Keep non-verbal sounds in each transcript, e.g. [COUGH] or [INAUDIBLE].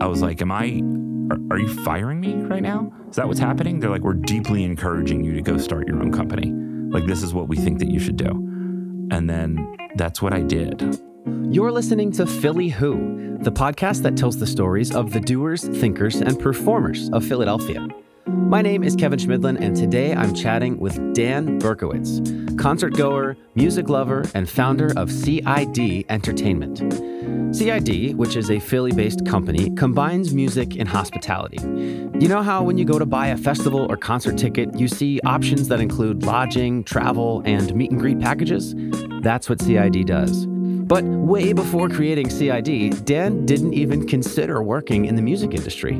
I was like, Am I, are, are you firing me right now? Is that what's happening? They're like, We're deeply encouraging you to go start your own company. Like, this is what we think that you should do. And then that's what I did. You're listening to Philly Who, the podcast that tells the stories of the doers, thinkers, and performers of Philadelphia. My name is Kevin Schmidlin, and today I'm chatting with Dan Berkowitz, concert goer, music lover, and founder of CID Entertainment. CID, which is a Philly based company, combines music and hospitality. You know how when you go to buy a festival or concert ticket, you see options that include lodging, travel, and meet and greet packages? That's what CID does. But way before creating CID, Dan didn't even consider working in the music industry.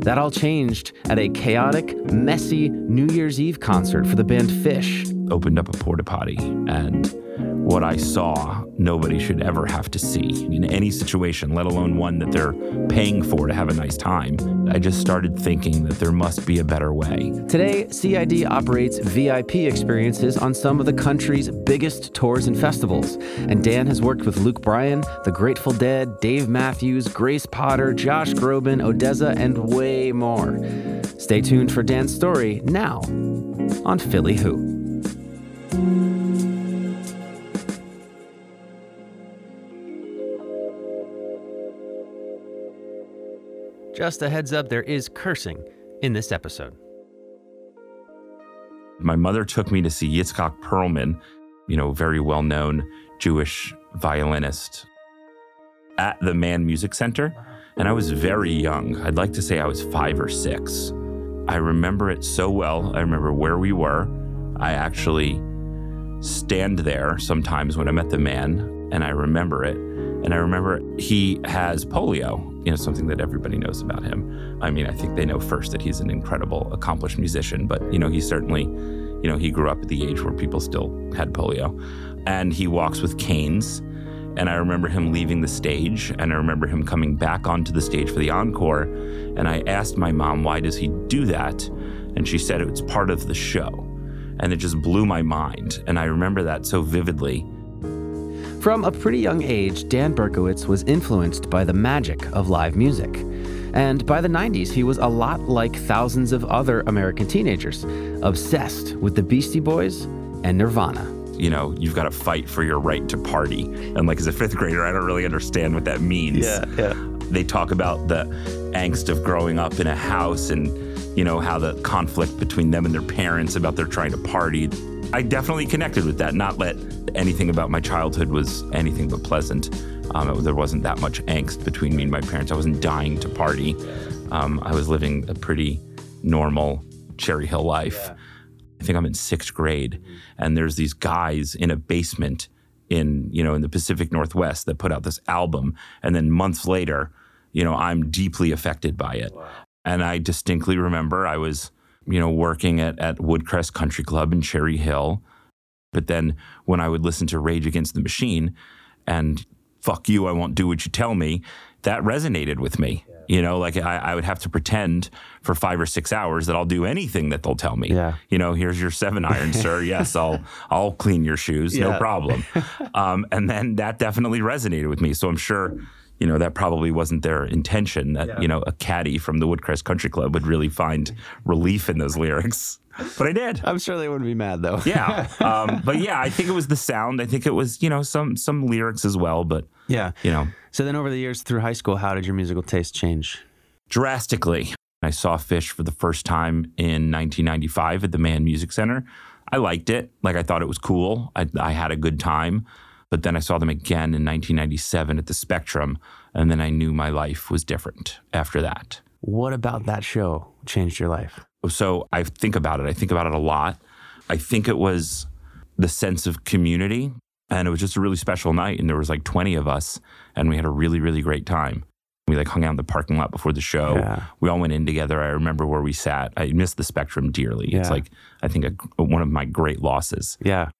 That all changed at a chaotic, messy New Year's Eve concert for the band Phish. Opened up a porta potty and what I saw, nobody should ever have to see in any situation, let alone one that they're paying for to have a nice time. I just started thinking that there must be a better way. Today, CID operates VIP experiences on some of the country's biggest tours and festivals. And Dan has worked with Luke Bryan, The Grateful Dead, Dave Matthews, Grace Potter, Josh Groban, ODESZA, and way more. Stay tuned for Dan's story now on Philly Who. Just a heads up, there is cursing in this episode. My mother took me to see Itzhak Perlman, you know, very well known Jewish violinist, at the Mann Music Center. And I was very young. I'd like to say I was five or six. I remember it so well. I remember where we were. I actually stand there sometimes when I'm at the Mann and I remember it. And I remember he has polio, you know, something that everybody knows about him. I mean, I think they know first that he's an incredible, accomplished musician, but, you know, he certainly, you know, he grew up at the age where people still had polio. And he walks with canes. And I remember him leaving the stage, and I remember him coming back onto the stage for the encore. And I asked my mom, why does he do that? And she said it's part of the show. And it just blew my mind. And I remember that so vividly. From a pretty young age, Dan Berkowitz was influenced by the magic of live music. And by the 90s, he was a lot like thousands of other American teenagers, obsessed with the Beastie Boys and Nirvana. You know, you've got to fight for your right to party. And like as a fifth grader, I don't really understand what that means. Yeah, yeah. They talk about the angst of growing up in a house and, you know, how the conflict between them and their parents about their trying to party. I definitely connected with that. Not that anything about my childhood was anything but pleasant. Um, there wasn't that much angst between me and my parents. I wasn't dying to party. Um, I was living a pretty normal Cherry Hill life. Yeah. I think I'm in sixth grade, and there's these guys in a basement in you know in the Pacific Northwest that put out this album, and then months later, you know, I'm deeply affected by it. Wow. And I distinctly remember I was you know, working at, at Woodcrest Country Club in Cherry Hill. But then when I would listen to Rage Against the Machine and fuck you, I won't do what you tell me, that resonated with me. Yeah. You know, like I, I, would have to pretend for five or six hours that I'll do anything that they'll tell me. Yeah. You know, here's your seven iron, [LAUGHS] sir. Yes, I'll I'll clean your shoes, yeah. no problem. [LAUGHS] Um, and then that definitely resonated with me. So I'm sure you know, that probably wasn't their intention that, yeah. you know, a caddy from the Woodcrest Country Club would really find relief in those lyrics. But I did. I'm sure they wouldn't be mad though. yeah. [LAUGHS] Um, but yeah, I think it was the sound. I think it was, you know, some some lyrics as well. But yeah, you know. So then over the years through high school, how did your musical taste change? Drastically. I saw Phish for the first time in 1995 at the Mann Music Center. I liked it. Like I thought it was cool. I, I had a good time. But then I saw them again in 1997 at the Spectrum, and then I knew my life was different after that. What about that show changed your life? So I think about it. I think about it a lot. I think it was the sense of community, and it was just a really special night. And there was like 20 of us, and we had a really, really great time. We like hung out in the parking lot before the show. Yeah. We all went in together. I remember where we sat. I missed the Spectrum dearly. Yeah. It's like I think a, one of my great losses. Yeah.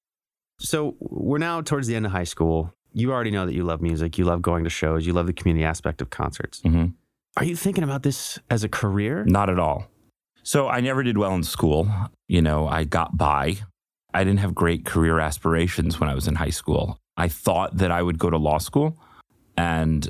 So we're now towards the end of high school. You already know that you love music. You love going to shows. You love the community aspect of concerts. Mm-hmm. Are you thinking about this as a career? Not at all. So I never did well in school. You know, I got by. I didn't have great career aspirations when I was in high school. I thought that I would go to law school and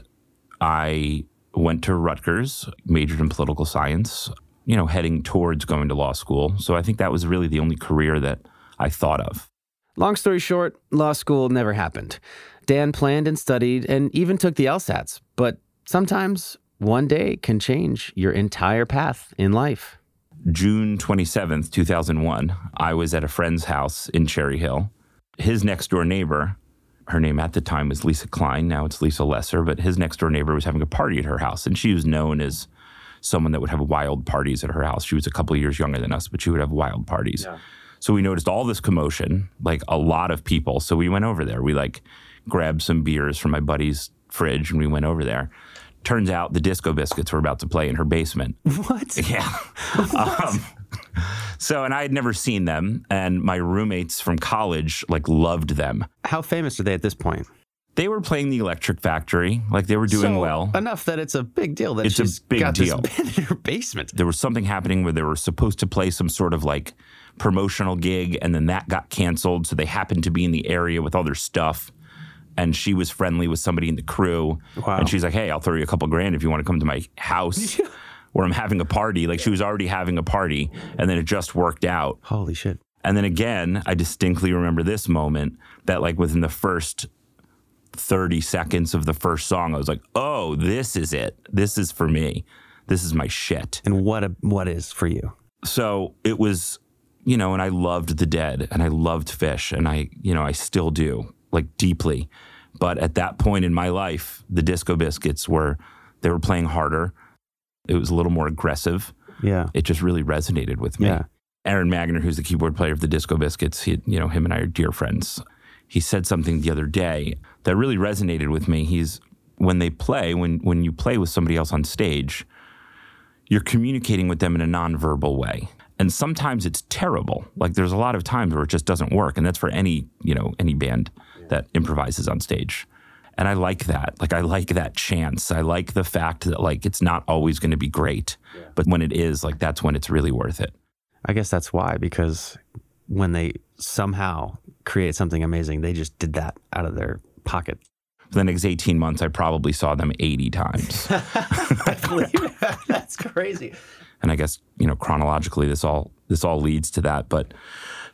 I went to Rutgers, majored in political science, you know, heading towards going to law school. So I think that was really the only career that I thought of. Long story short, law school never happened. Dan planned and studied and even took the LSATs, but sometimes one day can change your entire path in life. June 27th, 2001, I was at a friend's house in Cherry Hill. His next door neighbor, her name at the time was Lisa Klein, now it's Lisa Lesser, but his next door neighbor was having a party at her house. And she was known as someone that would have wild parties at her house. She was a couple of years younger than us, but she would have wild parties. Yeah. So we noticed all this commotion, like a lot of people. So we went over there. We like grabbed some beers from my buddy's fridge and we went over there. Turns out the disco biscuits were about to play in her basement. What? [LAUGHS] Yeah. [LAUGHS] what? Um, so, and I had never seen them, and my roommates from college like loved them. How famous are they at this point? They were playing the Electric Factory, like they were doing so, well enough that it's a big deal that it's she's a big got deal. [LAUGHS] this band in her basement. There was something happening where they were supposed to play some sort of like promotional gig, and then that got canceled. So they happened to be in the area with all their stuff and she was friendly with somebody in the crew. Wow. And she's like, "Hey, I'll throw you a couple grand if you want to come to my house." [LAUGHS] Where I'm having a party. Like she was already having a party, and then it just worked out. Holy shit. And then again, I distinctly remember this moment that, like, within the first 30 seconds of the first song, I was like, oh, this is it. This is for me. This is my shit. And what, a, what is for you? So it was, you know, and I loved The Dead and I loved Phish and I, you know, I still do, like, deeply. But at that point in my life, the Disco Biscuits were, they were playing harder. It was a little more aggressive. Yeah. It just really resonated with me. Yeah. Aaron Magner, who's the keyboard player of the Disco Biscuits, he, you know, him and I are dear friends. He said something the other day that really resonated with me. He's when they play, when when you play with somebody else on stage, you're communicating with them in a nonverbal way. And sometimes it's terrible. Like there's a lot of times where it just doesn't work. And that's for any, you know, any band that improvises on stage. And I like that. Like I like that chance. I like the fact that like it's not always going to be great, yeah. but when it is, like that's when it's really worth it. I guess that's why because when they somehow create something amazing, they just did that out of their pocket. For the next 18 months, I probably saw them 80 times. [LAUGHS] I believe that. That's crazy. And I guess, you know, chronologically this all this all leads to that, but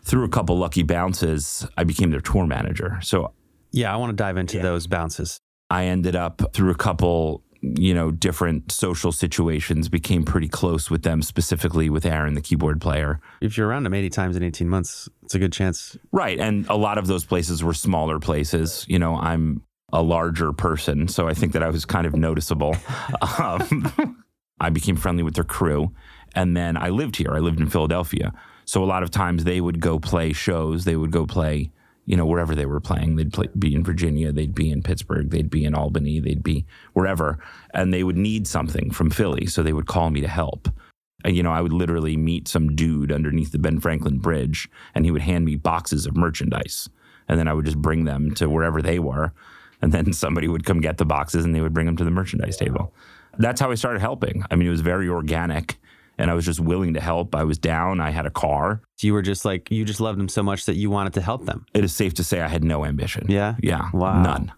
through a couple lucky bounces, I became their tour manager. So yeah, I want to dive into yeah. those bounces. I ended up through a couple, you know, different social situations, became pretty close with them, specifically with Aaron, the keyboard player. If you're around them 80 times in 18 months, it's a good chance. Right. And a lot of those places were smaller places. You know, I'm a larger person, so I think that I was kind of noticeable. [LAUGHS] um, I became friendly with their crew. And then I lived here. I lived in Philadelphia. So a lot of times they would go play shows, they would go play you know, wherever they were playing. They'd play, be in Virginia, they'd be in Pittsburgh, they'd be in Albany, they'd be wherever. And they would need something from Philly. So they would call me to help. And, you know, I would literally meet some dude underneath the Ben Franklin Bridge and he would hand me boxes of merchandise. And then I would just bring them to wherever they were. And then [LAUGHS] somebody would come get the boxes and they would bring them to the merchandise table. That's how I started helping. I mean, it was very organic and I was just willing to help. I was down. I had a car. You were just like, you just loved them so much that you wanted to help them. It is safe to say I had no ambition. Yeah. Yeah. Wow. None.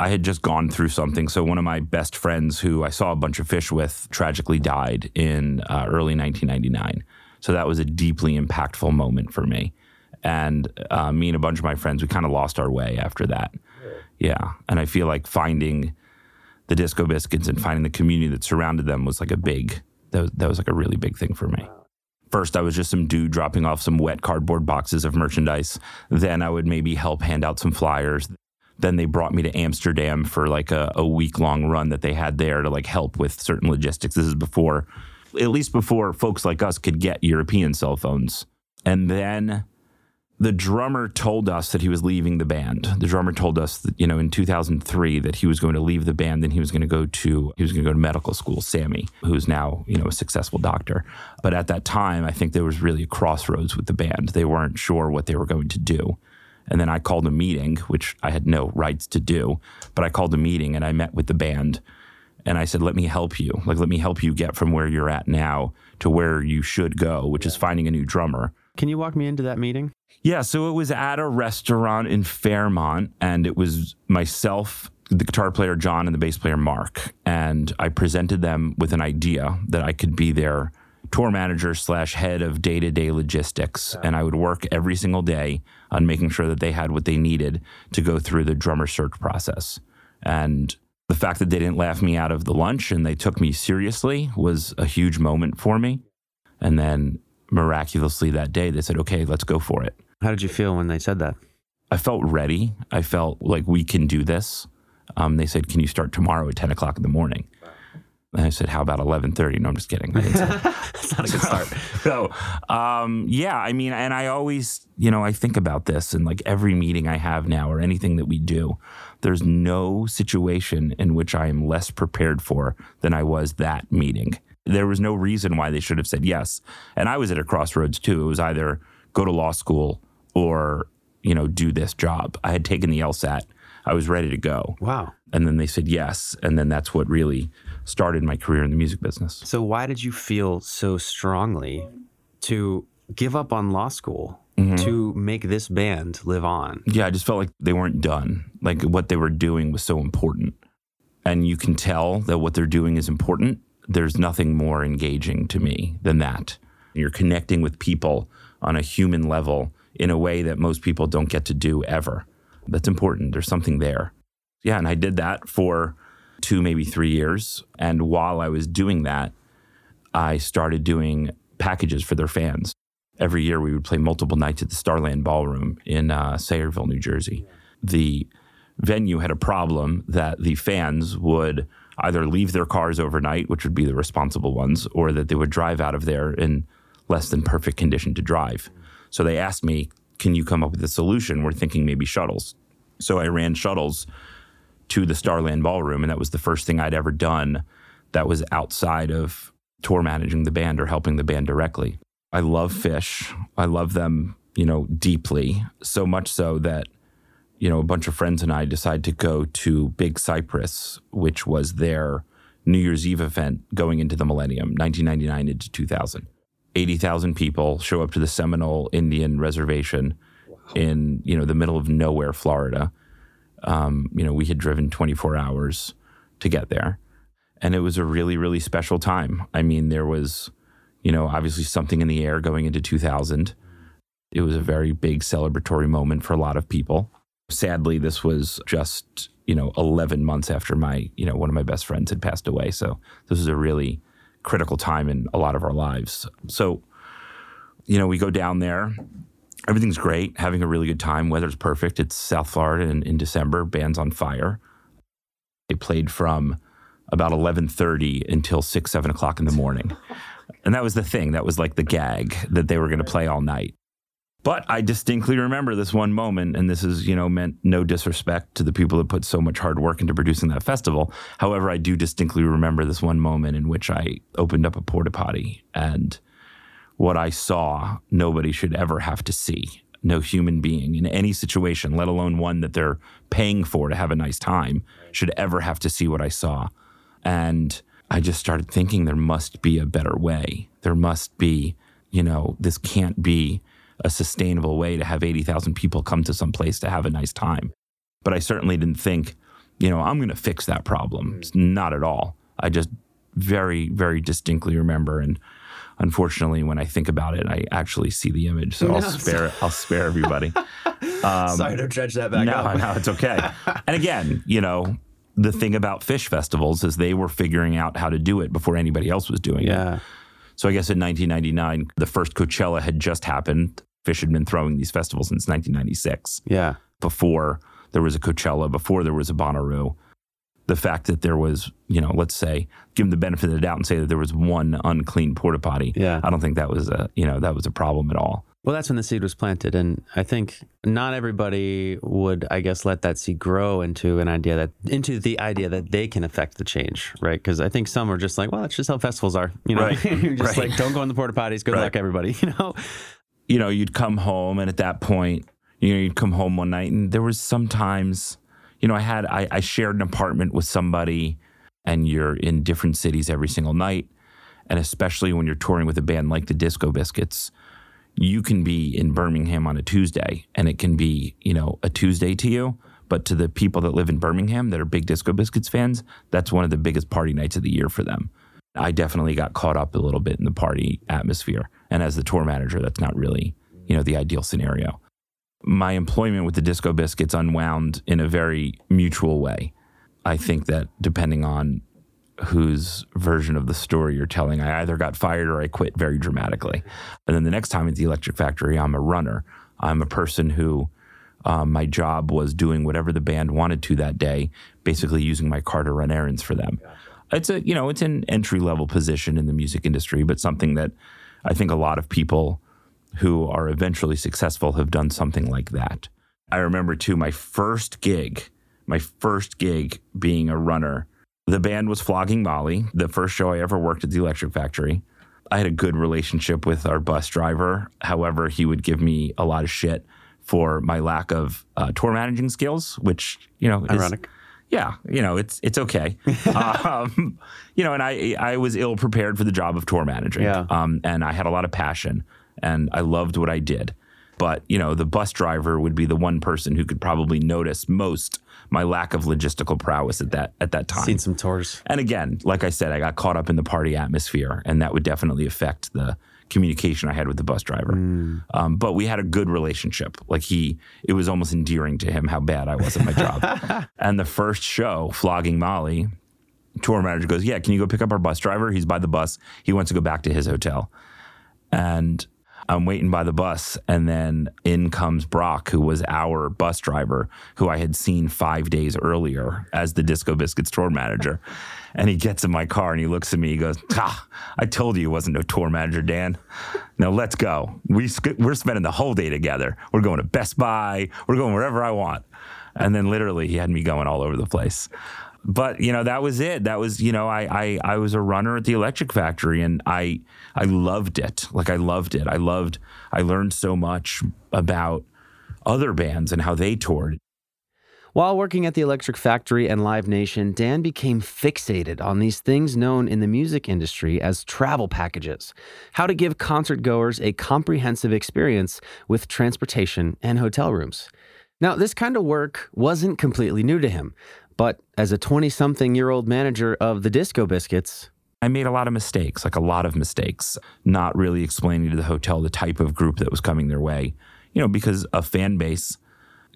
I had just gone through something. So one of my best friends, who I saw a bunch of Phish with, tragically died in uh, early 1999. So that was a deeply impactful moment for me. And uh, me and a bunch of my friends, we kind of lost our way after that. Yeah. And I feel like finding the Disco Biscuits and finding the community that surrounded them was like a big that was, that was like a really big thing for me. First, I was just some dude dropping off some wet cardboard boxes of merchandise. Then I would maybe help hand out some flyers. Then they brought me to Amsterdam for like a, a week long run that they had there to like help with certain logistics. This is before, at least before folks like us could get European cell phones. And then the drummer told us that he was leaving the band. The drummer told us that, you know, in 2003 that he was going to leave the band and he was going to go to he was going to go to medical school, Sammy, who's now, you know, a successful doctor. But at that time, I think there was really a crossroads with the band. They weren't sure what they were going to do. And then I called a meeting, which I had no rights to do, but I called a meeting and I met with the band and I said, "Let me help you. Like let me help you get from where you're at now to where you should go, which is finding a new drummer." Can you walk me into that meeting? Yeah, so it was at a restaurant in Fairmount, and it was myself the guitar player John and the bass player Marc, and I presented them with an idea that I could be their tour manager slash head of day to day logistics, and I would work every single day on making sure that they had what they needed to go through the drummer search process. And the fact that they didn't laugh me out of the lunch and they took me seriously was a huge moment for me. And then miraculously that day, they said, okay, let's go for it. How did you feel when they said that? I felt ready. I felt like we can do this. Um, they said, can you start tomorrow at 10 o'clock in the morning? And I said, how about 11.30? No, I'm just kidding. That's [LAUGHS] not a good start. [LAUGHS] so, um, yeah, I mean, and I always, you know, I think about this and like every meeting I have now or anything that we do, there's no situation in which I am less prepared for than I was that meeting. There was no reason why they should have said yes. And I was at a crossroads too. It was either go to law school or, you know, do this job. I had taken the LSAT. I was ready to go. Wow. And then they said yes. And then that's what really started my career in the music business. So, why did you feel so strongly to give up on law school Mm-hmm. to make this band live on? Yeah, I just felt like they weren't done. Like what they were doing was so important. And you can tell that what they're doing is important. There's nothing more engaging to me than that. You're connecting with people on a human level in a way that most people don't get to do ever. That's important. There's something there. Yeah, and I did that for two, maybe three years. And while I was doing that, I started doing packages for their fans. Every year we would play multiple nights at the Starland Ballroom in uh, Sayreville, New Jersey. The venue had a problem that the fans would either leave their cars overnight, which would be the responsible ones, or that they would drive out of there in less than perfect condition to drive. So they asked me, Can you come up with a solution? We're thinking maybe shuttles. So I ran shuttles to the Starland Ballroom, and that was the first thing I'd ever done that was outside of tour managing the band or helping the band directly. I love Phish. I love them, you know, deeply. So much so that, you know, a bunch of friends and I decided to go to Big Cypress, which was their New Year's Eve event going into the millennium, 1999 into 2000. 80,000 people show up to the Seminole Indian Reservation in, you know, the middle of nowhere, Florida. Um, you know, we had driven 24 hours to get there. And it was a really, really special time. I mean, there was, you know, obviously something in the air going into 2000. It was a very big celebratory moment for a lot of people. Sadly, this was just, you know, 11 months after my, you know, one of my best friends had passed away. So this was a really critical time in a lot of our lives. So, you know, we go down there. Everything's great, having a really good time. Weather's perfect. It's South Florida in, in December. Band's on fire. They played from about 11.30 until 6, 7 o'clock in the morning. And that was the thing. That was like the gag that they were going to play all night. But I distinctly remember this one moment, and this is, you know, meant no disrespect to the people that put so much hard work into producing that festival. However, I do distinctly remember this one moment in which I opened up a porta potty and what I saw, nobody should ever have to see. No human being in any situation, let alone one that they're paying for to have a nice time, should ever have to see what I saw. And I just started thinking there must be a better way. There must be, you know, this can't be a sustainable way to have 80,000 people come to some place to have a nice time. But I certainly didn't think, you know, I'm going to fix that problem. Mm. Not at all. I just very, very distinctly remember. And unfortunately, when I think about it, I actually see the image. So I'll spare, I'll spare everybody. [LAUGHS] Um, Sorry to dredge that back no, up. no, it's okay. [LAUGHS] and again, you know, the thing about Phish festivals is they were figuring out how to do it before anybody else was doing it. So I guess in 1999, the first Coachella had just happened. Phish had been throwing these festivals since 1996. Yeah. Before there was a Coachella, before there was a Bonnaroo. The fact that there was, you know, let's say, give them the benefit of the doubt and say that there was one unclean porta potty. Yeah. I don't think that was a, you know, that was a problem at all. Well, that's when the seed was planted. And I think not everybody would, I guess, let that seed grow into an idea that, into the idea that they can affect the change, right? Because I think some are just like, well, that's just how festivals are. You know, Right. [LAUGHS] You're just Right. like, don't go in the porta potties. Good Right. luck, everybody. [LAUGHS] You know? you know, you'd come home, and at that point, you know, you'd come home one night, and there was sometimes, you know, I had I, I shared an apartment with somebody, and you're in different cities every single night, and especially when you're touring with a band like the Disco Biscuits, you can be in Birmingham on a Tuesday, and it can be, you know, a Tuesday to you, But to the people that live in Birmingham that are big Disco Biscuits fans, that's one of the biggest party nights of the year for them. I definitely got caught up a little bit in the party atmosphere. And as the tour manager, that's not really, you know, the ideal scenario. My employment with the Disco Biscuits unwound in a very mutual way. I think that depending on whose version of the story you're telling, I either got fired or I quit very dramatically. And then the next time at the Electric Factory, I'm a runner. I'm a person who um, my job was doing whatever the band wanted to that day, basically using my car to run errands for them. It's a you know it's an entry level position in the music industry, but something that I think a lot of people who are eventually successful have done something like that. I remember too my first gig, my first gig being a runner. The band was Flogging Molly, the first show I ever worked at the Electric Factory. I had a good relationship with our bus driver. However, he would give me a lot of shit for my lack of uh, tour managing skills, which you know, is, Ironic. yeah, you know, it's it's okay. [LAUGHS] um, you know, and I I was ill prepared for the job of tour managing. Yeah. Um, and I had a lot of passion, and I loved what I did. But you know, the bus driver would be the one person who could probably notice most my lack of logistical prowess at that at that time. Seen some tours. And again, like I said, I got caught up in the party atmosphere, and that would definitely affect the communication I had with the bus driver. Um, but we had a good relationship. Like he, it was almost endearing to him how bad I was at my job. [LAUGHS] and the first show, Flogging Molly, tour manager goes, "Yeah, can you go pick up our bus driver? He's by the bus. He wants to go back to his hotel." And I'm waiting by the bus, and then in comes Brock, who was our bus driver, who I had seen five days earlier as the Disco Biscuits tour manager. And he gets in my car and he looks at me. He goes, ah, "I told you he wasn't no tour manager, Dan. Now let's go. We we're spending the whole day together. We're going to Best Buy. We're going wherever I want." And then literally, he had me going all over the place but you know that was it. That was you know I, I i was a runner at the electric factory and i i loved it. Like i loved it. I loved i learned so much about other bands and how they toured. While working at the Electric Factory and Live Nation, Dan became fixated on these things known in the music industry as travel packages how to give concert goers a comprehensive experience with transportation and hotel rooms. Now, this kind of work wasn't completely new to him, but as a 20 something year old manager of the Disco Biscuits, I made a lot of mistakes, like a lot of mistakes, not really explaining to the hotel the type of group that was coming their way. You know, because a fan base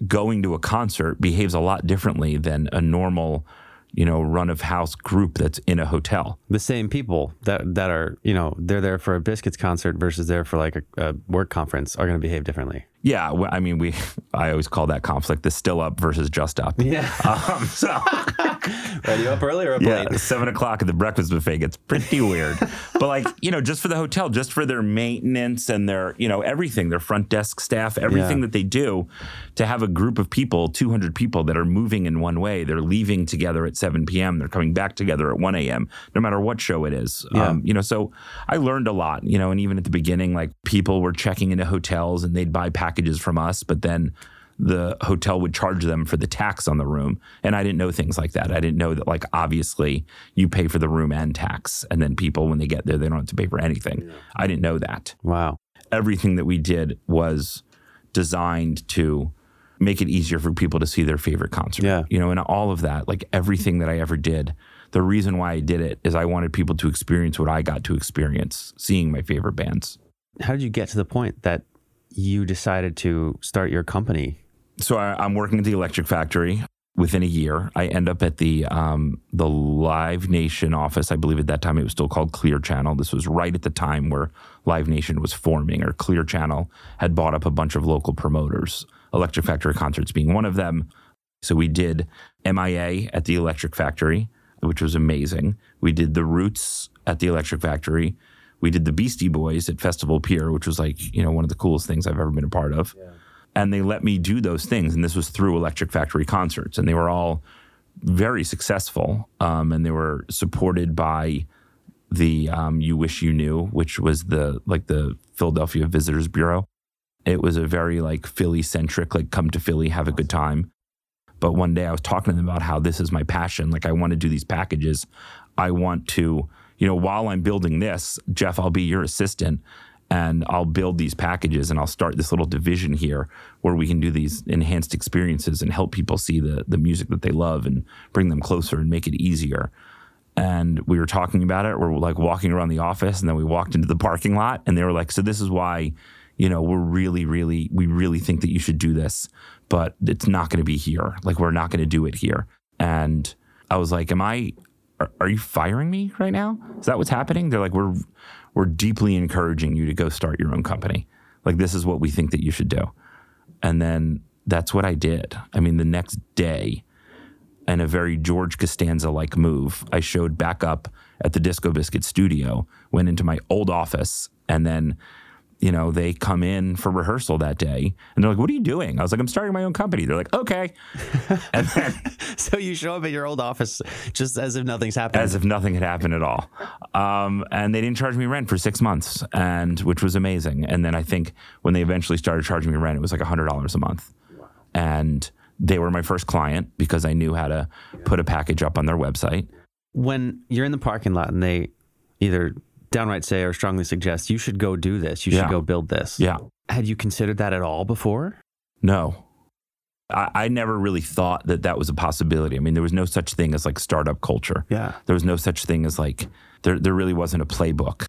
going to a concert behaves a lot differently than a normal, you know, run of house group that's in a hotel. the same people that, that are, you know, they're there for a Biscuits concert versus there for like a, a work conference are going to behave differently. Yeah, well, I mean, we [LAUGHS] I always call that conflict the still up versus just up. Yeah. Um, so [LAUGHS] [LAUGHS] Are you up early or up yeah, seven o'clock at the breakfast buffet gets pretty weird. but like, [LAUGHS] you know, just for the hotel, just for their maintenance and their, you know, everything, their front desk staff, everything Yeah. that they do to have a group of people, 200 people that are moving in one way. They're leaving together at 7 p.m. They're coming back together at 1 a.m., no matter what show it is. Yeah. Um, you know, so I learned a lot, you know, and even at the beginning, like people were checking into hotels and they'd buy packages from us, but then the hotel would charge them for the tax on the room. And I didn't know things like that. I didn't know that, like, obviously you pay for the room and tax. And then people, when they get there, they don't have to pay for anything. I didn't know that. Wow. Everything that we did was designed to make it easier for people to see their favorite concert. Yeah. You know, and all of that, like everything that I ever did, the reason why I did it is I wanted people to experience what I got to experience seeing my favorite bands. How did you get to the point that you decided to start your company? So I, I'm working at the Electric Factory. Within a year, I end up at the um, the Live Nation office. I believe at that time it was still called Clear Channel. This was right at the time where Live Nation was forming, or Clear Channel had bought up a bunch of local promoters. Electric Factory concerts being one of them. So we did MIA at the Electric Factory, which was amazing. We did the Roots at the Electric Factory. We did the Beastie Boys at Festival Pier, which was like you know one of the coolest things I've ever been a part of and they let me do those things. And this was through Electric Factory concerts, and they were all very successful. Um, and they were supported by the um, "You Wish You Knew," which was the like the Philadelphia Visitors Bureau. It was a very like Philly centric, like come to Philly, have a good time. But one day I was talking to them about how this is my passion. Like I want to do these packages. I want to, you know, while I'm building this, Jeff, I'll be your assistant and I'll build these packages and I'll start this little division here where we can do these enhanced experiences and help people see the the music that they love and bring them closer and make it easier. And we were talking about it. We're like walking around the office, and then we walked into the parking lot, and they were like, "So this is why, you know, we're really, really, we really think that you should do this, but it's not going to be here. Like, we're not going to do it here." And I was like, "Am I? Are, are you firing me right now? Is that what's happening?" They're like, "We're." We're deeply encouraging you to go start your own company. Like, this is what we think that you should do. And then that's what I did. I mean, the next day, in a very George Costanza like move, I showed back up at the Disco Biscuit studio, went into my old office, and then you know, they come in for rehearsal that day and they're like, What are you doing? I was like, I'm starting my own company. They're like, Okay. [LAUGHS] And then, [LAUGHS] so you show up at your old office just as if nothing's happened. As if nothing had happened at all. Um, and they didn't charge me rent for six months, and which was amazing. And then I think when they eventually started charging me rent, it was like $100 a month. And they were my first client because I knew how to put a package up on their website. When you're in the parking lot and they either downright say or strongly suggest you should go do this. You should Yeah. go build this. Yeah. Had you considered that at all before? No. I, I never really thought that that was a possibility. I mean, there was no such thing as like startup culture. Yeah. There was no such thing as like, there, there really wasn't a playbook.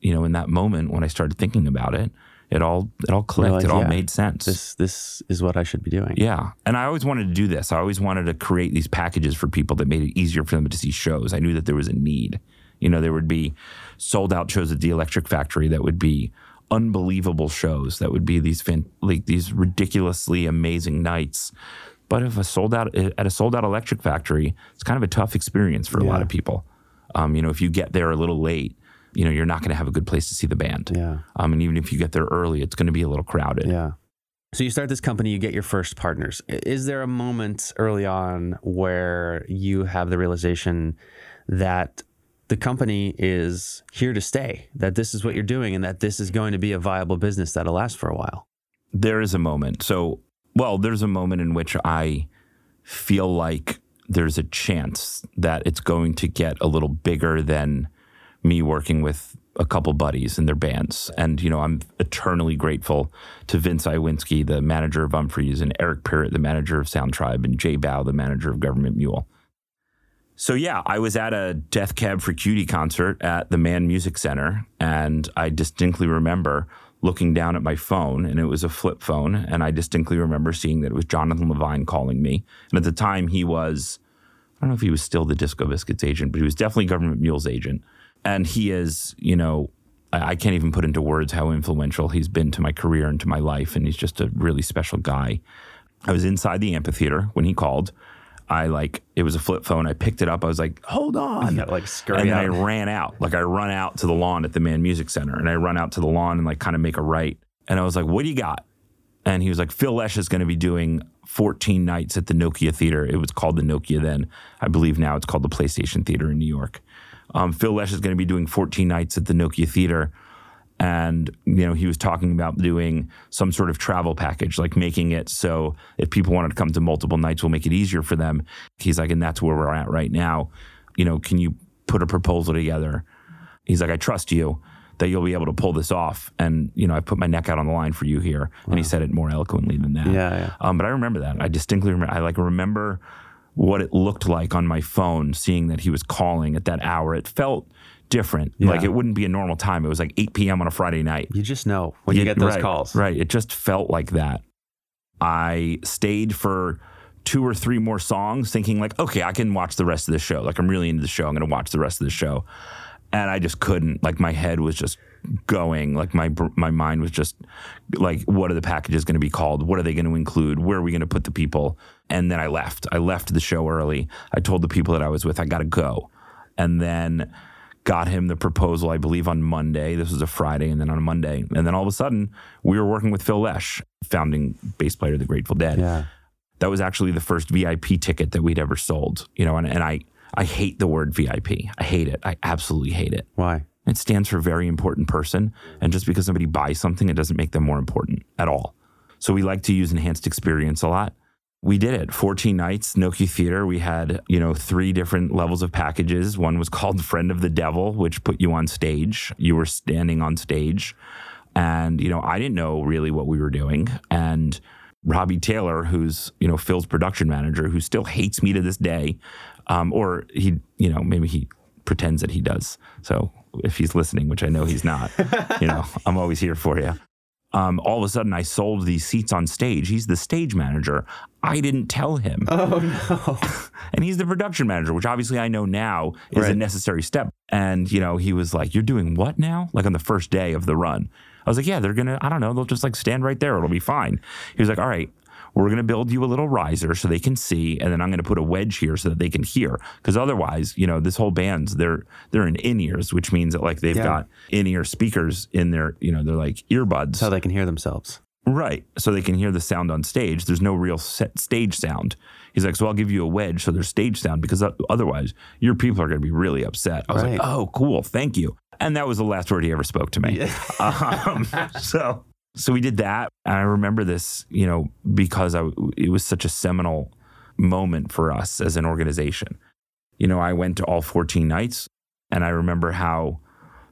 You know, in that moment when I started thinking about it, it all, it all clicked. it all yeah, made sense. This this is what I should be doing. Yeah. And I always wanted to do this. I always wanted to create these packages for people that made it easier for them to see shows. I knew that there was a need. You know, there would be sold out shows at the Electric Factory that would be unbelievable shows that would be these fan, like these ridiculously amazing nights. But if a sold out at a sold out Electric Factory, it's kind of a tough experience for a lot of people. Um, you know, if you get there a little late, you know, you're not going to have a good place to see the band. Yeah. Um, and even if you get there early, it's going to be a little crowded. Yeah. So you start this company, you get your first partners. Is there a moment early on where you have the realization that the company is here to stay, that this is what you're doing, and that this is going to be a viable business that'll last for a while? there is a moment. So, well, there's a moment in which I feel like there's a chance that it's going to get a little bigger than me working with a couple buddies in their bands. And, you know, I'm eternally grateful to Vince Iwinski, the manager of Umphreys, and Eric Pirrett, the manager of Sound Tribe, and Jay Bow, the manager of Government Mule. So yeah, I was at a Death Cab for Cutie concert at the Mann Music Center, and I distinctly remember looking down at my phone, and it was a flip phone, and I distinctly remember seeing that it was Jonathan Levine calling me. And at the time, he was I don't know if he was still the Disco Biscuits agent, but he was definitely Government Mule's agent. And he is, you know, I, I can't even put into words how influential he's been to my career and to my life, and he's just a really special guy. I was inside the amphitheater when he called. I like it was a flip phone. I picked it up. I was like, "Hold on!" Yeah, like scurry and then out. I ran out. Like I run out to the lawn at the Mann Music Center, and I run out to the lawn and like kind of make a right. And I was like, "What do you got?" And he was like, "Phil Lesh is going to be doing 14 nights at the Nokia Theater. It was called the Nokia then. I believe now it's called the PlayStation Theater in New York. Um, Phil Lesh is going to be doing 14 nights at the Nokia Theater." And you know he was talking about doing some sort of travel package, like making it so if people wanted to come to multiple nights, we'll make it easier for them. He's like, and that's where we're at right now. You know, can you put a proposal together? He's like, I trust you that you'll be able to pull this off. And, you know, I put my neck out on the line for you here. And he said it more eloquently than that. Yeah, yeah. Um, but I remember that. I distinctly remember, I like remember what it looked like on my phone, seeing that he was calling at that hour. It felt different. Like it wouldn't be a normal time. It was like 8 p.m. on a Friday night. You just know when you Yeah, get those right, calls. Right. It just felt like that. I stayed for two or three more songs thinking like, okay, I can watch the rest of the show. Like I'm really into the show. I'm going to watch the rest of the show. And I just couldn't. Like my head was just going. Like my my mind was just like, what are the packages going to be called? What are they going to include? Where are we going to put the people? And then I left. I left the show early. I told the people that I was with, I got to go. And then got him the proposal, I believe, on Monday. This was a Friday, and then on a Monday. And then all of a sudden, we were working with Phil Lesh, founding bass player of the Grateful Dead. Yeah. That was actually the first VIP ticket that we'd ever sold. You know, and, and I, I hate the word VIP. I hate it. I absolutely hate it. Why? It stands for very important person. And just because somebody buys something, it doesn't make them more important at all. So we like to use enhanced experience a lot. We did it 14 nights, Nokia Theater. We had, you know, three different levels of packages. One was called [LAUGHS] Friend of the Devil, which put you on stage. You were standing on stage. And, you know, I didn't know really what we were doing. And Robbie Taylor, who's, you know, Phil's production manager, who still hates me to this day, um, or he, you know, maybe he pretends that he does. So if he's listening, which I know he's not, you know, [LAUGHS] I'm always here for you. Um, all of a sudden, I sold these seats on stage. He's the stage manager. I didn't tell him. Oh, no. [LAUGHS] and he's the production manager, which obviously I know now is Right. a necessary step. And, you know, he was like, You're doing what now? Like on the first day of the run. I was like, Yeah, they're going to, I don't know, they'll just like stand right there. It'll be fine. He was like, All right, we're going to build you a little riser so they can see. And then I'm going to put a wedge here so that they can hear. Because otherwise, you know, this whole band's, they're, they're in in ears, which means that like they've Yeah. got in ear speakers in their, you know, they're like earbuds. so they can hear themselves. Right. So they can hear the sound on stage. There's no real set stage sound. He's like, so I'll give you a wedge so there's stage sound because otherwise your people are going to be really upset. I was Right. like, oh, cool. Thank you. And that was the last word he ever spoke to me. [LAUGHS] um, so, so we did that. And I remember this, you know, because I, it was such a seminal moment for us as an organization. You know, I went to all 14 nights and I remember how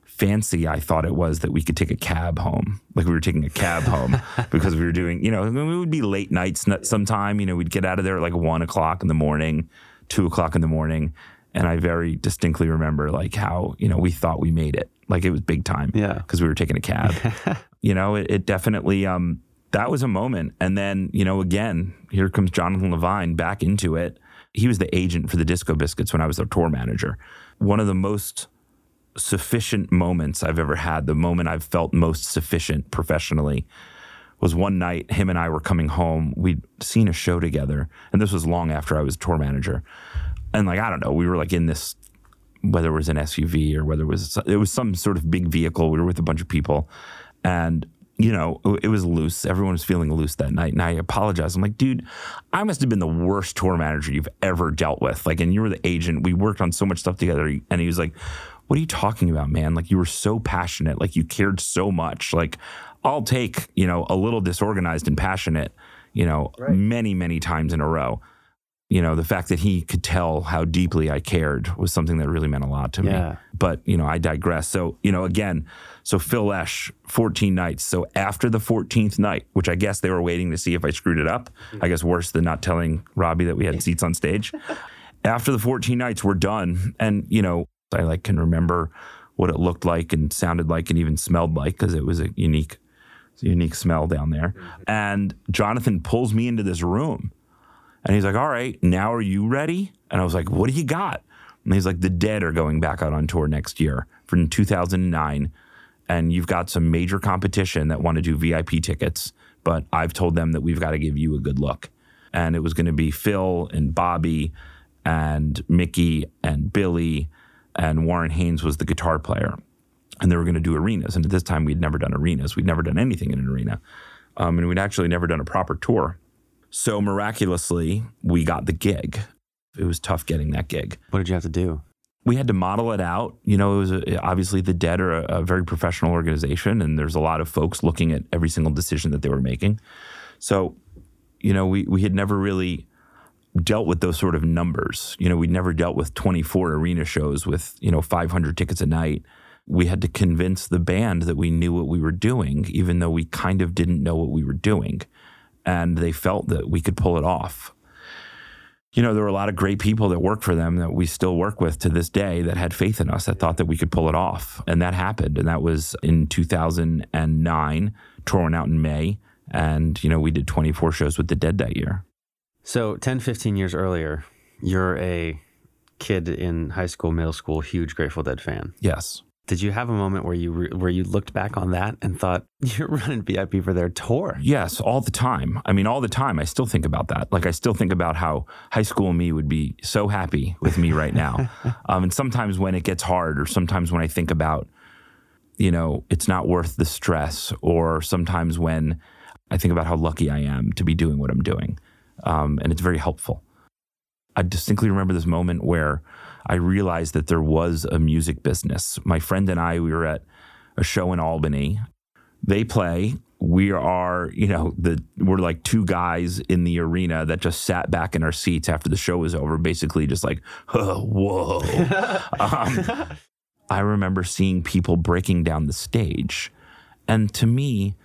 fancy I thought it was that we could take a cab home. Like we were taking a cab home [LAUGHS] because we were doing, you know, it would be late nights sometime. You know, we'd get out of there at like one o'clock in the morning, two o'clock in the morning. And I very distinctly remember like how, you know, we thought we made it. Like it was big time Yeah. because we were taking a cab. [LAUGHS] you know, it, it definitely, um, that was a moment. And then, you know, again, here comes Jonathan Levine back into it. He was the agent for the Disco Biscuits when I was their tour manager. One of the most sufficient moments I've ever had, the moment I've felt most sufficient professionally, was one night him and I were coming home. We'd seen a show together, and this was long after I was tour manager. And like I don't know, we were like in this, whether it was an SUV or whether it was it was some sort of big vehicle. We were with a bunch of people, and you know it was loose. Everyone was feeling loose that night, and I apologized. I'm like, dude, I must have been the worst tour manager you've ever dealt with. Like, and you were the agent. We worked on so much stuff together, and he was like. What are you talking about, man? Like you were so passionate, like you cared so much. Like I'll take, you know, a little disorganized and passionate, you know, many, many times in a row. You know, the fact that he could tell how deeply I cared was something that really meant a lot to Yeah. me. But, you know, I digress. So, you know, again, so Phil Lesh, 14 nights. So after the 14th night, which I guess they were waiting to see if I screwed it up, I guess worse than not telling Robbie that we had seats on stage. [LAUGHS] after the 14 nights, we're done. And, you know, I like can remember what it looked like and sounded like and even smelled like because it was a unique, a unique smell down there. Mm-hmm. And Jonathan pulls me into this room and he's like, All right, now are you ready? And I was like, What do you got? And he's like, The Dead are going back out on tour next year for 2009. And you've got some major competition that want to do VIP tickets, but I've told them that we've got to give you a good look. And it was going to be Phil and Bobby and Mickey and Billy and Warren Haynes was the guitar player. And they were going to do arenas. And at this time, we'd never done arenas. We'd never done anything in an arena. Um, and we'd actually never done a proper tour. So miraculously, we got the gig. It was tough getting that gig. What did you have to do? We had to model it out. You know, it was a, obviously the Dead are a, a very professional organization, and there's a lot of folks looking at every single decision that they were making. So, you know, we we had never really dealt with those sort of numbers. You know, we'd never dealt with 24 arena shows with you know 500 tickets a night. We had to convince the band that we knew what we were doing, even though we kind of didn't know what we were doing, and they felt that we could pull it off you know, there were a lot of great people that worked for them that we still work with to this day that had faith in us, that thought that we could pull it off. And that happened. And that was in 2009, touring out in May. And, you know, we did 24 shows with the Dead that year. So 10, 15 years earlier, you're a kid in high school, middle school, huge Grateful Dead fan. Yes. Did you have a moment where you re- where you looked back on that and thought [LAUGHS] you're running VIP for their tour? Yes, all the time. I mean, all the time. I still think about that. Like, I still think about how high school me would be so happy with me right now. [LAUGHS] um, and sometimes when it gets hard, or sometimes when I think about, you know, it's not worth the stress, or sometimes when I think about how lucky I am to be doing what I'm doing. Um, and it's very helpful. I distinctly remember this moment where I realized that there was a music business. My friend and I, we were at a show in Albany. They play. We are, you know, the we're like two guys in the arena that just sat back in our seats after the show was over, basically just like, [LAUGHS] oh, whoa. [LAUGHS] um, I remember seeing people breaking down the stage And to me,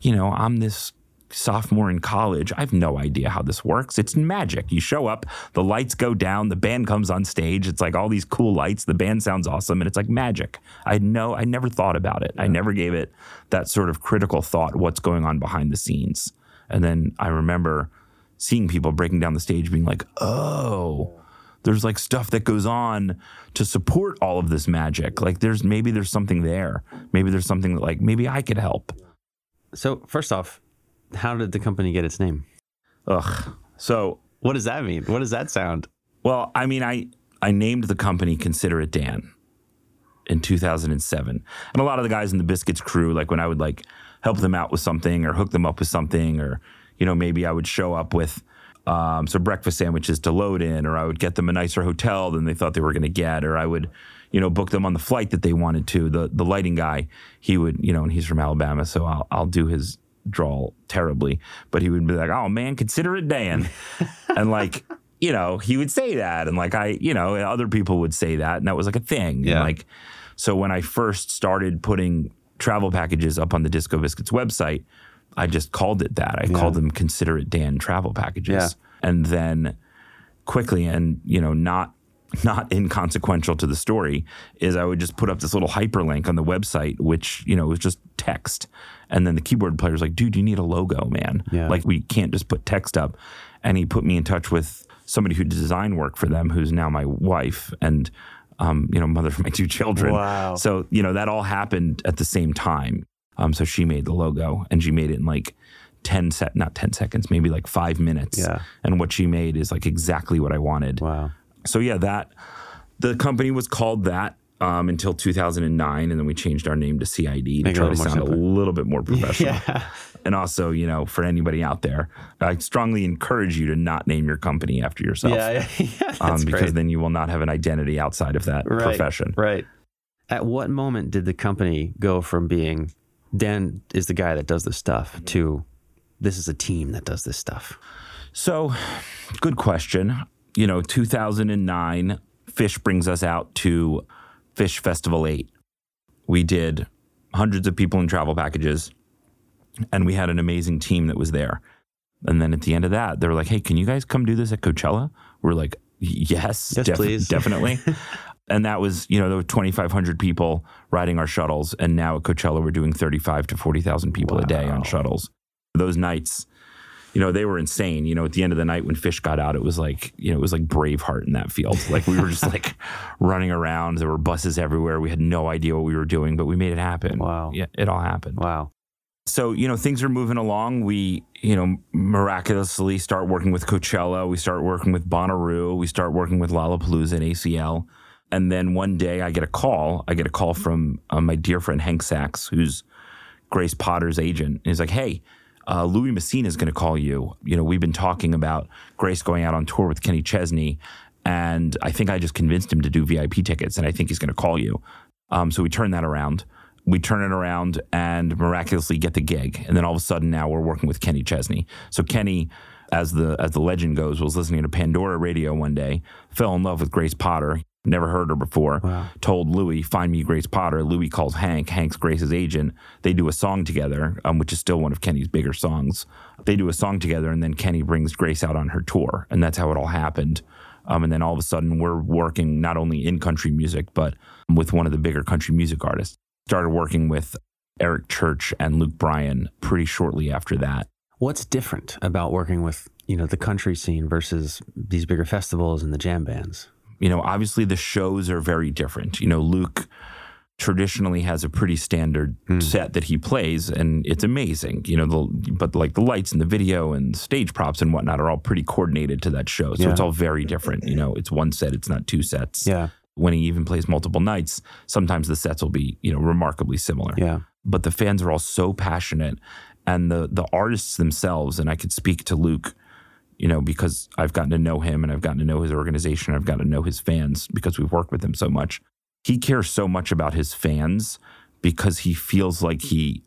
you know, I'm this sophomore in college. I have no idea how this works. It's magic. You show up, the lights go down, the band comes on stage. It's like all these cool lights. The band sounds awesome, and it's like magic. I know. I never thought about it. I never gave it that sort of critical thought. What's going on behind the scenes? And then I remember seeing people breaking down the stage, being like, "Oh." There's like stuff that goes on to support all of this magic. Like there's maybe there's something there. Maybe there's something that like maybe I could help. So, first off, how did the company get its name? Ugh. So What does that mean? What does that sound? Well, I mean, I I named the company Consider It Dan in 2007, and a lot of the guys in the Biscuits crew, like when I would like help them out with something or hook them up with something, or you know maybe I would show up with um, some breakfast sandwiches to load in, or I would get them a nicer hotel than they thought they were going to get, or I would you know book them on the flight that they wanted to. The the lighting guy, he would you know, and he's from Alabama, so I'll I'll do his drawl terribly, but he would be like, "Oh man, consider it Dan," [LAUGHS] and like you know he would say that, and like I you know other people would say that, and that was like a thing. Yeah. And like so when I first started putting travel packages up on the Disco Biscuits website, I just called it that. I called them Consider It Dan travel packages, Yeah. and then quickly and you know not not inconsequential to the story is I would just put up this little hyperlink on the website, which you know was just text, and then the keyboard player's like, "Dude, you need a logo, man. Yeah. Like we can't just put text up." And he put me in touch with somebody who did design work for them, who's now my wife and um, you know mother of my two children. Wow. So you know that all happened at the same time. Um, so she made the logo, and she made it in like. 10 set, not 10 seconds maybe like 5 minutes Yeah. and what she made is like exactly what I wanted Wow. So yeah, that the company was called that um, until 2009, and then we changed our name to CID to Make try to sound a little bit more [LAUGHS] professional. Yeah. And also, you know, for anybody out there, I strongly encourage you to not name your company after yourself, Yeah. Yeah. [LAUGHS] yeah um, because great. then you will not have an identity outside of that Right. profession. Right. At what moment did the company go from being Dan is the guy that does this stuff to this is a team that does this stuff? So, good question. You know, 2009, Phish brings us out to Phish Festival 8. We did hundreds of people in travel packages, and we had an amazing team that was there. And then at the end of that, they were like, hey, can you guys come do this at Coachella? We're like, yes, Yes, please." definitely. [LAUGHS] and that was, you know, there were 2,500 people riding our shuttles. And now at Coachella, we're doing 35 to 40,000 people a day on shuttles. Those nights, you know, they were insane. You know, at the end of the night when Phish got out, it was like, you know, it was like Braveheart in that field. [LAUGHS] Like we were just like running around. There were buses everywhere. We had no idea what we were doing, but we made it happen. Wow. Yeah, it all happened. Wow. So, you know, things are moving along. We, you know, miraculously start working with Coachella. We start working with Bonnaroo. We start working with Lollapalooza and ACL. And then one day I get a call. I get a call from uh, my dear friend Hank Sachs, who's Grace Potter's agent. And he's like, hey, uh, Louis Messina is going to call you. You know, we've been talking about Grace going out on tour with Kenny Chesney. And I think I just convinced him to do VIP tickets. And I think he's going to call you. Um, so we turn that around. We turn it around and miraculously get the gig. And then all of a sudden now we're working with Kenny Chesney. So Kenny, as the as the legend goes, was listening to Pandora radio one day, fell in love with Grace Potter. Never heard her before. Wow. Told Louis, find me Grace Potter. Louis calls Hank. Hank's Grace's agent. They do a song together, um, which is still one of Kenny's bigger songs. They do a song together, and then Kenny brings Grace out on her tour. And that's how it all happened. Um, and then all of a sudden, we're working not only in country music, but with one of the bigger country music artists. Started working with Eric Church and Luke Bryan pretty shortly after that. What's different about working with, you know, the country scene versus these bigger festivals and the jam bands? You know, obviously the shows are very different. You know, Luke traditionally has a pretty standard hmm. set that he plays, and it's amazing. You know, the, but like the lights and the video and stage props and whatnot are all pretty coordinated to that show. So Yeah. it's all very different. You know, it's one set, it's not two sets. Yeah. When he even plays multiple nights, sometimes the sets will be, you know, remarkably similar. Yeah. but the fans are all so passionate and the the artists themselves and I could speak to Luke you know because I've gotten to know him and I've gotten to know his organization I've gotten to know his fans because we've worked with him so much. He cares so much about his fans because he feels like he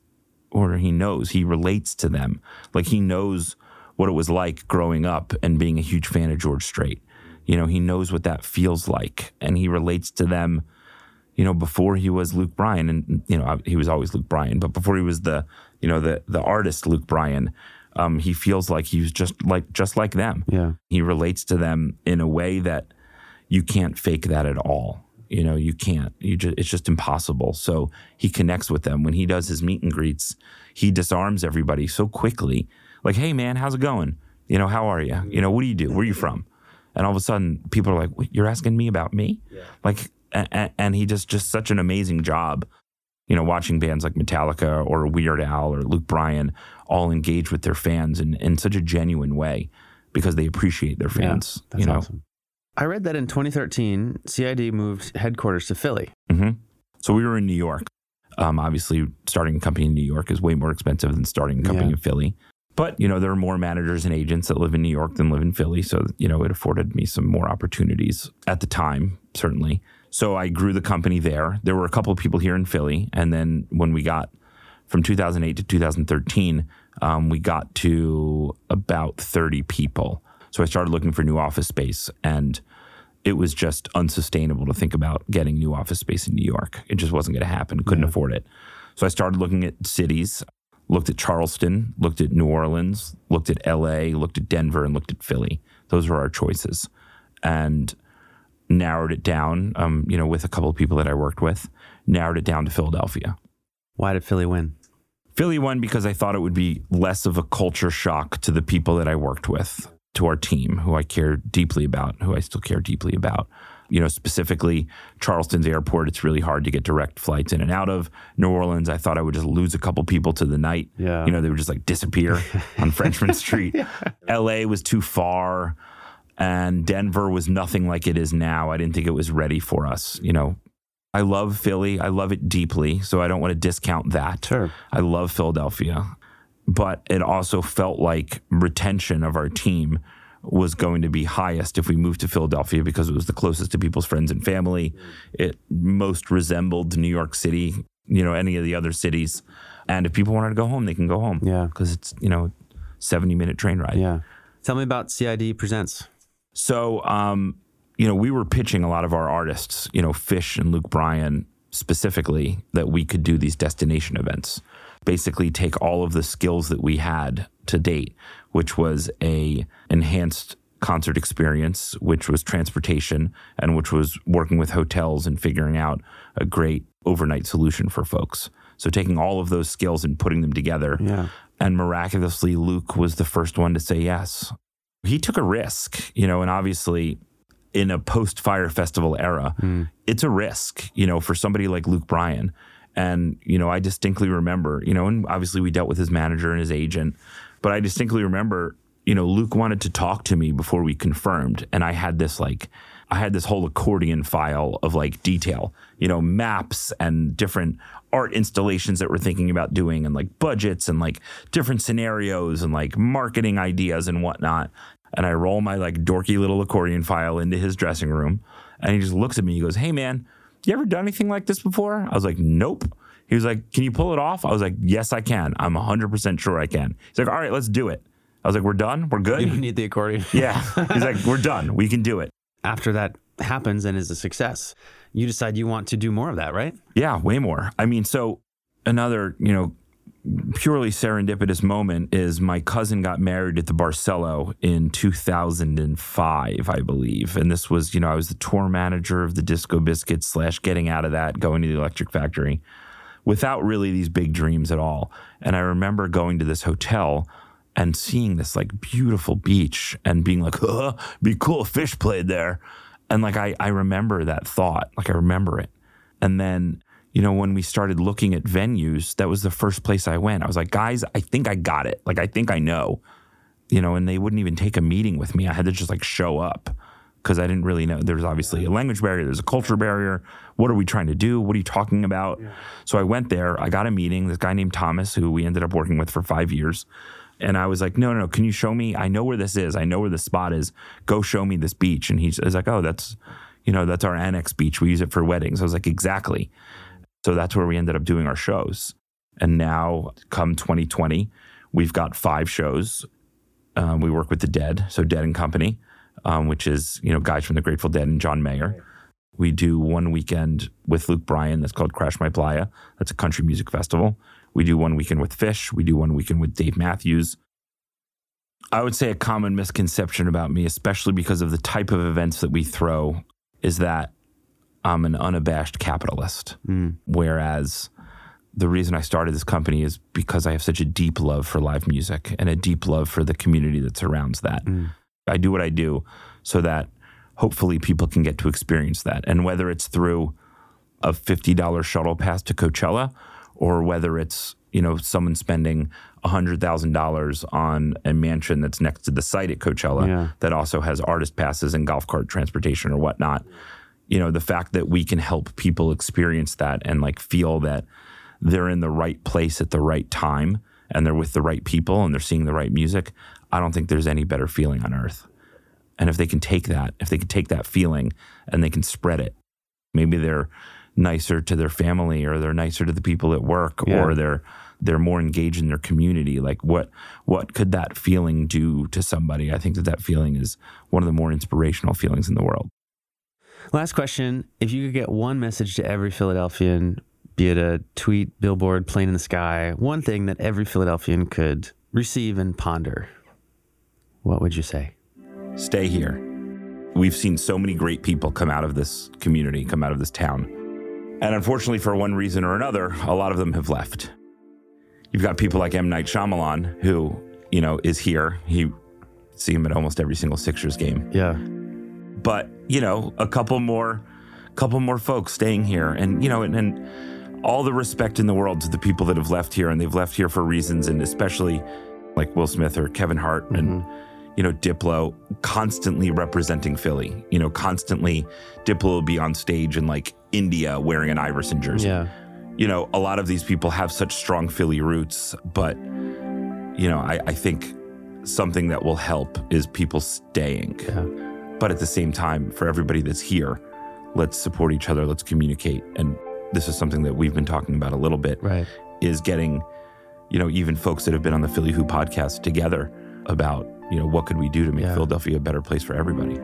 or he knows he relates to them. Like he knows what it was like growing up and being a huge fan of George Strait. You know he knows what that feels like and he relates to them you know, before he was Luke Bryan, and you know, he was always Luke Bryan, but before he was the, you know, the the artist Luke Bryan, um, he feels like he's just like just like them. Yeah, he relates to them in a way that you can't fake that at all. You know, you can't. You just it's just impossible. So he connects with them when he does his meet and greets. He disarms everybody so quickly. Like, hey man, how's it going? You know, how are you? You know, what do you do? Where are you from? And all of a sudden, people are like, "You're asking me about me?" Yeah. Like and, and he does just such an amazing job. You know, watching bands like Metallica or Weird Al or Luke Bryan all engage with their fans in, in such a genuine way because they appreciate their fans. Yeah, you know, awesome. I read that in 2013, CID moved headquarters to Philly. Mm-hmm. So we were in New York. Um, obviously, starting a company in New York is way more expensive than starting a company yeah. in Philly. But, you know, there are more managers and agents that live in New York than live in Philly. So, you know, it afforded me some more opportunities at the time, certainly. So I grew the company there. There were a couple of people here in Philly. And then when we got from 2008 to 2013, um, we got to about 30 people. So I started looking for new office space. And it was just unsustainable to think about getting new office space in New York. It just wasn't going to happen. Couldn't yeah. afford it. So I started looking at cities, looked at Charleston, looked at New Orleans, looked at LA, looked at Denver, and looked at Philly. Those were our choices. And narrowed it down, um, you know, with a couple of people that I worked with, narrowed it down to Philadelphia. Why did Philly win? Philly won because I thought it would be less of a culture shock to the people that I worked with, to our team, who I care deeply about, who I still care deeply about. You know, specifically Charleston's airport, it's really hard to get direct flights in and out of. New Orleans, I thought I would just lose a couple people to the night. Yeah. You know, they would just like disappear [LAUGHS] on Frenchmen Street. [LAUGHS] yeah. LA was too far and Denver was nothing like it is now. I didn't think it was ready for us. You know, I love Philly. I love it deeply. So I don't want to discount that. Sure. I love Philadelphia. But it also felt like retention of our team was going to be highest if we moved to Philadelphia because it was the closest to people's friends and family. It most resembled New York City, you know, any of the other cities. And if people wanted to go home, they can go home. Yeah. Because it's, you know, 70 minute train ride. Yeah. Tell me about CID Presents. So, um, you know, we were pitching a lot of our artists, you know, Phish and Luke Bryan specifically, that we could do these destination events. Basically, take all of the skills that we had to date, which was a enhanced concert experience, which was transportation, and which was working with hotels and figuring out a great overnight solution for folks. So taking all of those skills and putting them together. Yeah. And miraculously, Luke was the first one to say yes he took a risk, you know, and obviously in a post Fyre Festival era, mm. it's a risk, you know, for somebody like Luke Bryan. And, you know, I distinctly remember, you know, and obviously we dealt with his manager and his agent, but I distinctly remember, you know, Luke wanted to talk to me before we confirmed. And I had this like, I had this whole accordion file of like detail, you know, maps and different art installations that we're thinking about doing and like budgets and like different scenarios and like marketing ideas and whatnot. And I roll my like dorky little accordion file into his dressing room. And he just looks at me. He goes, Hey, man, you ever done anything like this before? I was like, Nope. He was like, Can you pull it off? I was like, Yes, I can. I'm 100% sure I can. He's like, All right, let's do it. I was like, We're done. We're good. You need the accordion. [LAUGHS] yeah. He's like, We're done. We can do it. After that happens and is a success, you decide you want to do more of that, right? Yeah, way more. I mean, so another, you know, purely serendipitous moment is my cousin got married at the Barcelo in 2005, I believe. And this was, you know, I was the tour manager of the Disco Biscuits slash getting out of that, going to the Electric Factory without really these big dreams at all. And I remember going to this hotel and seeing this like beautiful beach and being like, huh, be cool if Phish played there. And like, I, I remember that thought, like I remember it. And then you know, when we started looking at venues, that was the first place I went. I was like, guys, I think I got it. Like, I think I know, you know, and they wouldn't even take a meeting with me. I had to just like show up because I didn't really know. There's obviously a language barrier, there's a culture barrier. What are we trying to do? What are you talking about? Yeah. So I went there, I got a meeting, this guy named Thomas, who we ended up working with for five years. And I was like, no, no, no, can you show me? I know where this is. I know where the spot is. Go show me this beach. And he's, he's like, oh, that's, you know, that's our annex beach. We use it for weddings. I was like, exactly. So that's where we ended up doing our shows. And now, come 2020, we've got five shows. Um, we work with the Dead, so Dead and Company, um, which is you know guys from the Grateful Dead and John Mayer. We do one weekend with Luke Bryan that's called Crash My Playa. That's a country music festival. We do one weekend with Phish. We do one weekend with Dave Matthews. I would say a common misconception about me, especially because of the type of events that we throw, is that I'm an unabashed capitalist. Mm. Whereas the reason I started this company is because I have such a deep love for live music and a deep love for the community that surrounds that. Mm. I do what I do so that hopefully people can get to experience that. And whether it's through a $50 shuttle pass to Coachella or whether it's, you know, someone spending $100,000 on a mansion that's next to the site at Coachella Yeah. that also has artist passes and golf cart transportation or whatnot. You know, the fact that we can help people experience that and like feel that they're in the right place at the right time and they're with the right people and they're seeing the right music, I don't think there's any better feeling on earth. And if they can take that, if they can take that feeling and they can spread it, maybe they're nicer to their family or they're nicer to the people at work Yeah. or they're they're more engaged in their community like what what could that feeling do to somebody i think that that feeling is one of the more inspirational feelings in the world Last question. If you could get one message to every Philadelphian, be it a tweet, billboard, plane in the sky, one thing that every Philadelphian could receive and ponder, what would you say? stay here we've seen so many great people come out of this community come out of this town and unfortunately for one reason or another a lot of them have left you've got people like M Night Shyamalan who you know is here he see him at almost every single Sixers game Yeah. but you know a couple more couple more folks staying here and you know and, and all the respect in the world to the people that have left here and they've left here for reasons and especially like will smith or kevin hart and mm-hmm. you know diplo constantly representing philly you know constantly diplo will be on stage in like india wearing an iverson jersey Yeah. you know, a lot of these people have such strong Philly roots, but, you know, I, I think something that will help is people staying. Yeah. But at the same time, for everybody that's here, let's support each other, let's communicate. And this is something that we've been talking about a little bit Right. is getting, you know, even folks that have been on the Philly Who podcast together about, you know, what could we do to make Yeah. Philadelphia a better place for everybody.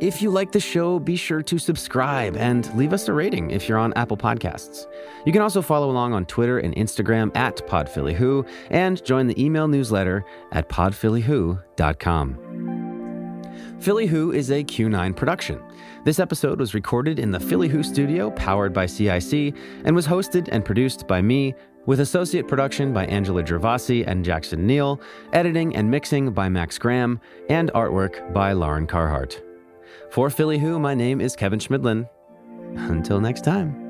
If you like the show, be sure to subscribe and leave us a rating if you're on Apple Podcasts. You can also follow along on Twitter and Instagram at PodPhillyWho and join the email newsletter at podphillywho.com. Philly Who is a Q9 production. This episode was recorded in the Philly Who studio powered by CIC and was hosted and produced by me, with associate production by Angela Gervasi and Jackson Neal, editing and mixing by Max Graham, and artwork by Lauren Carhart. For Philly Who, my name is Kevin Schmidlin. Until next time.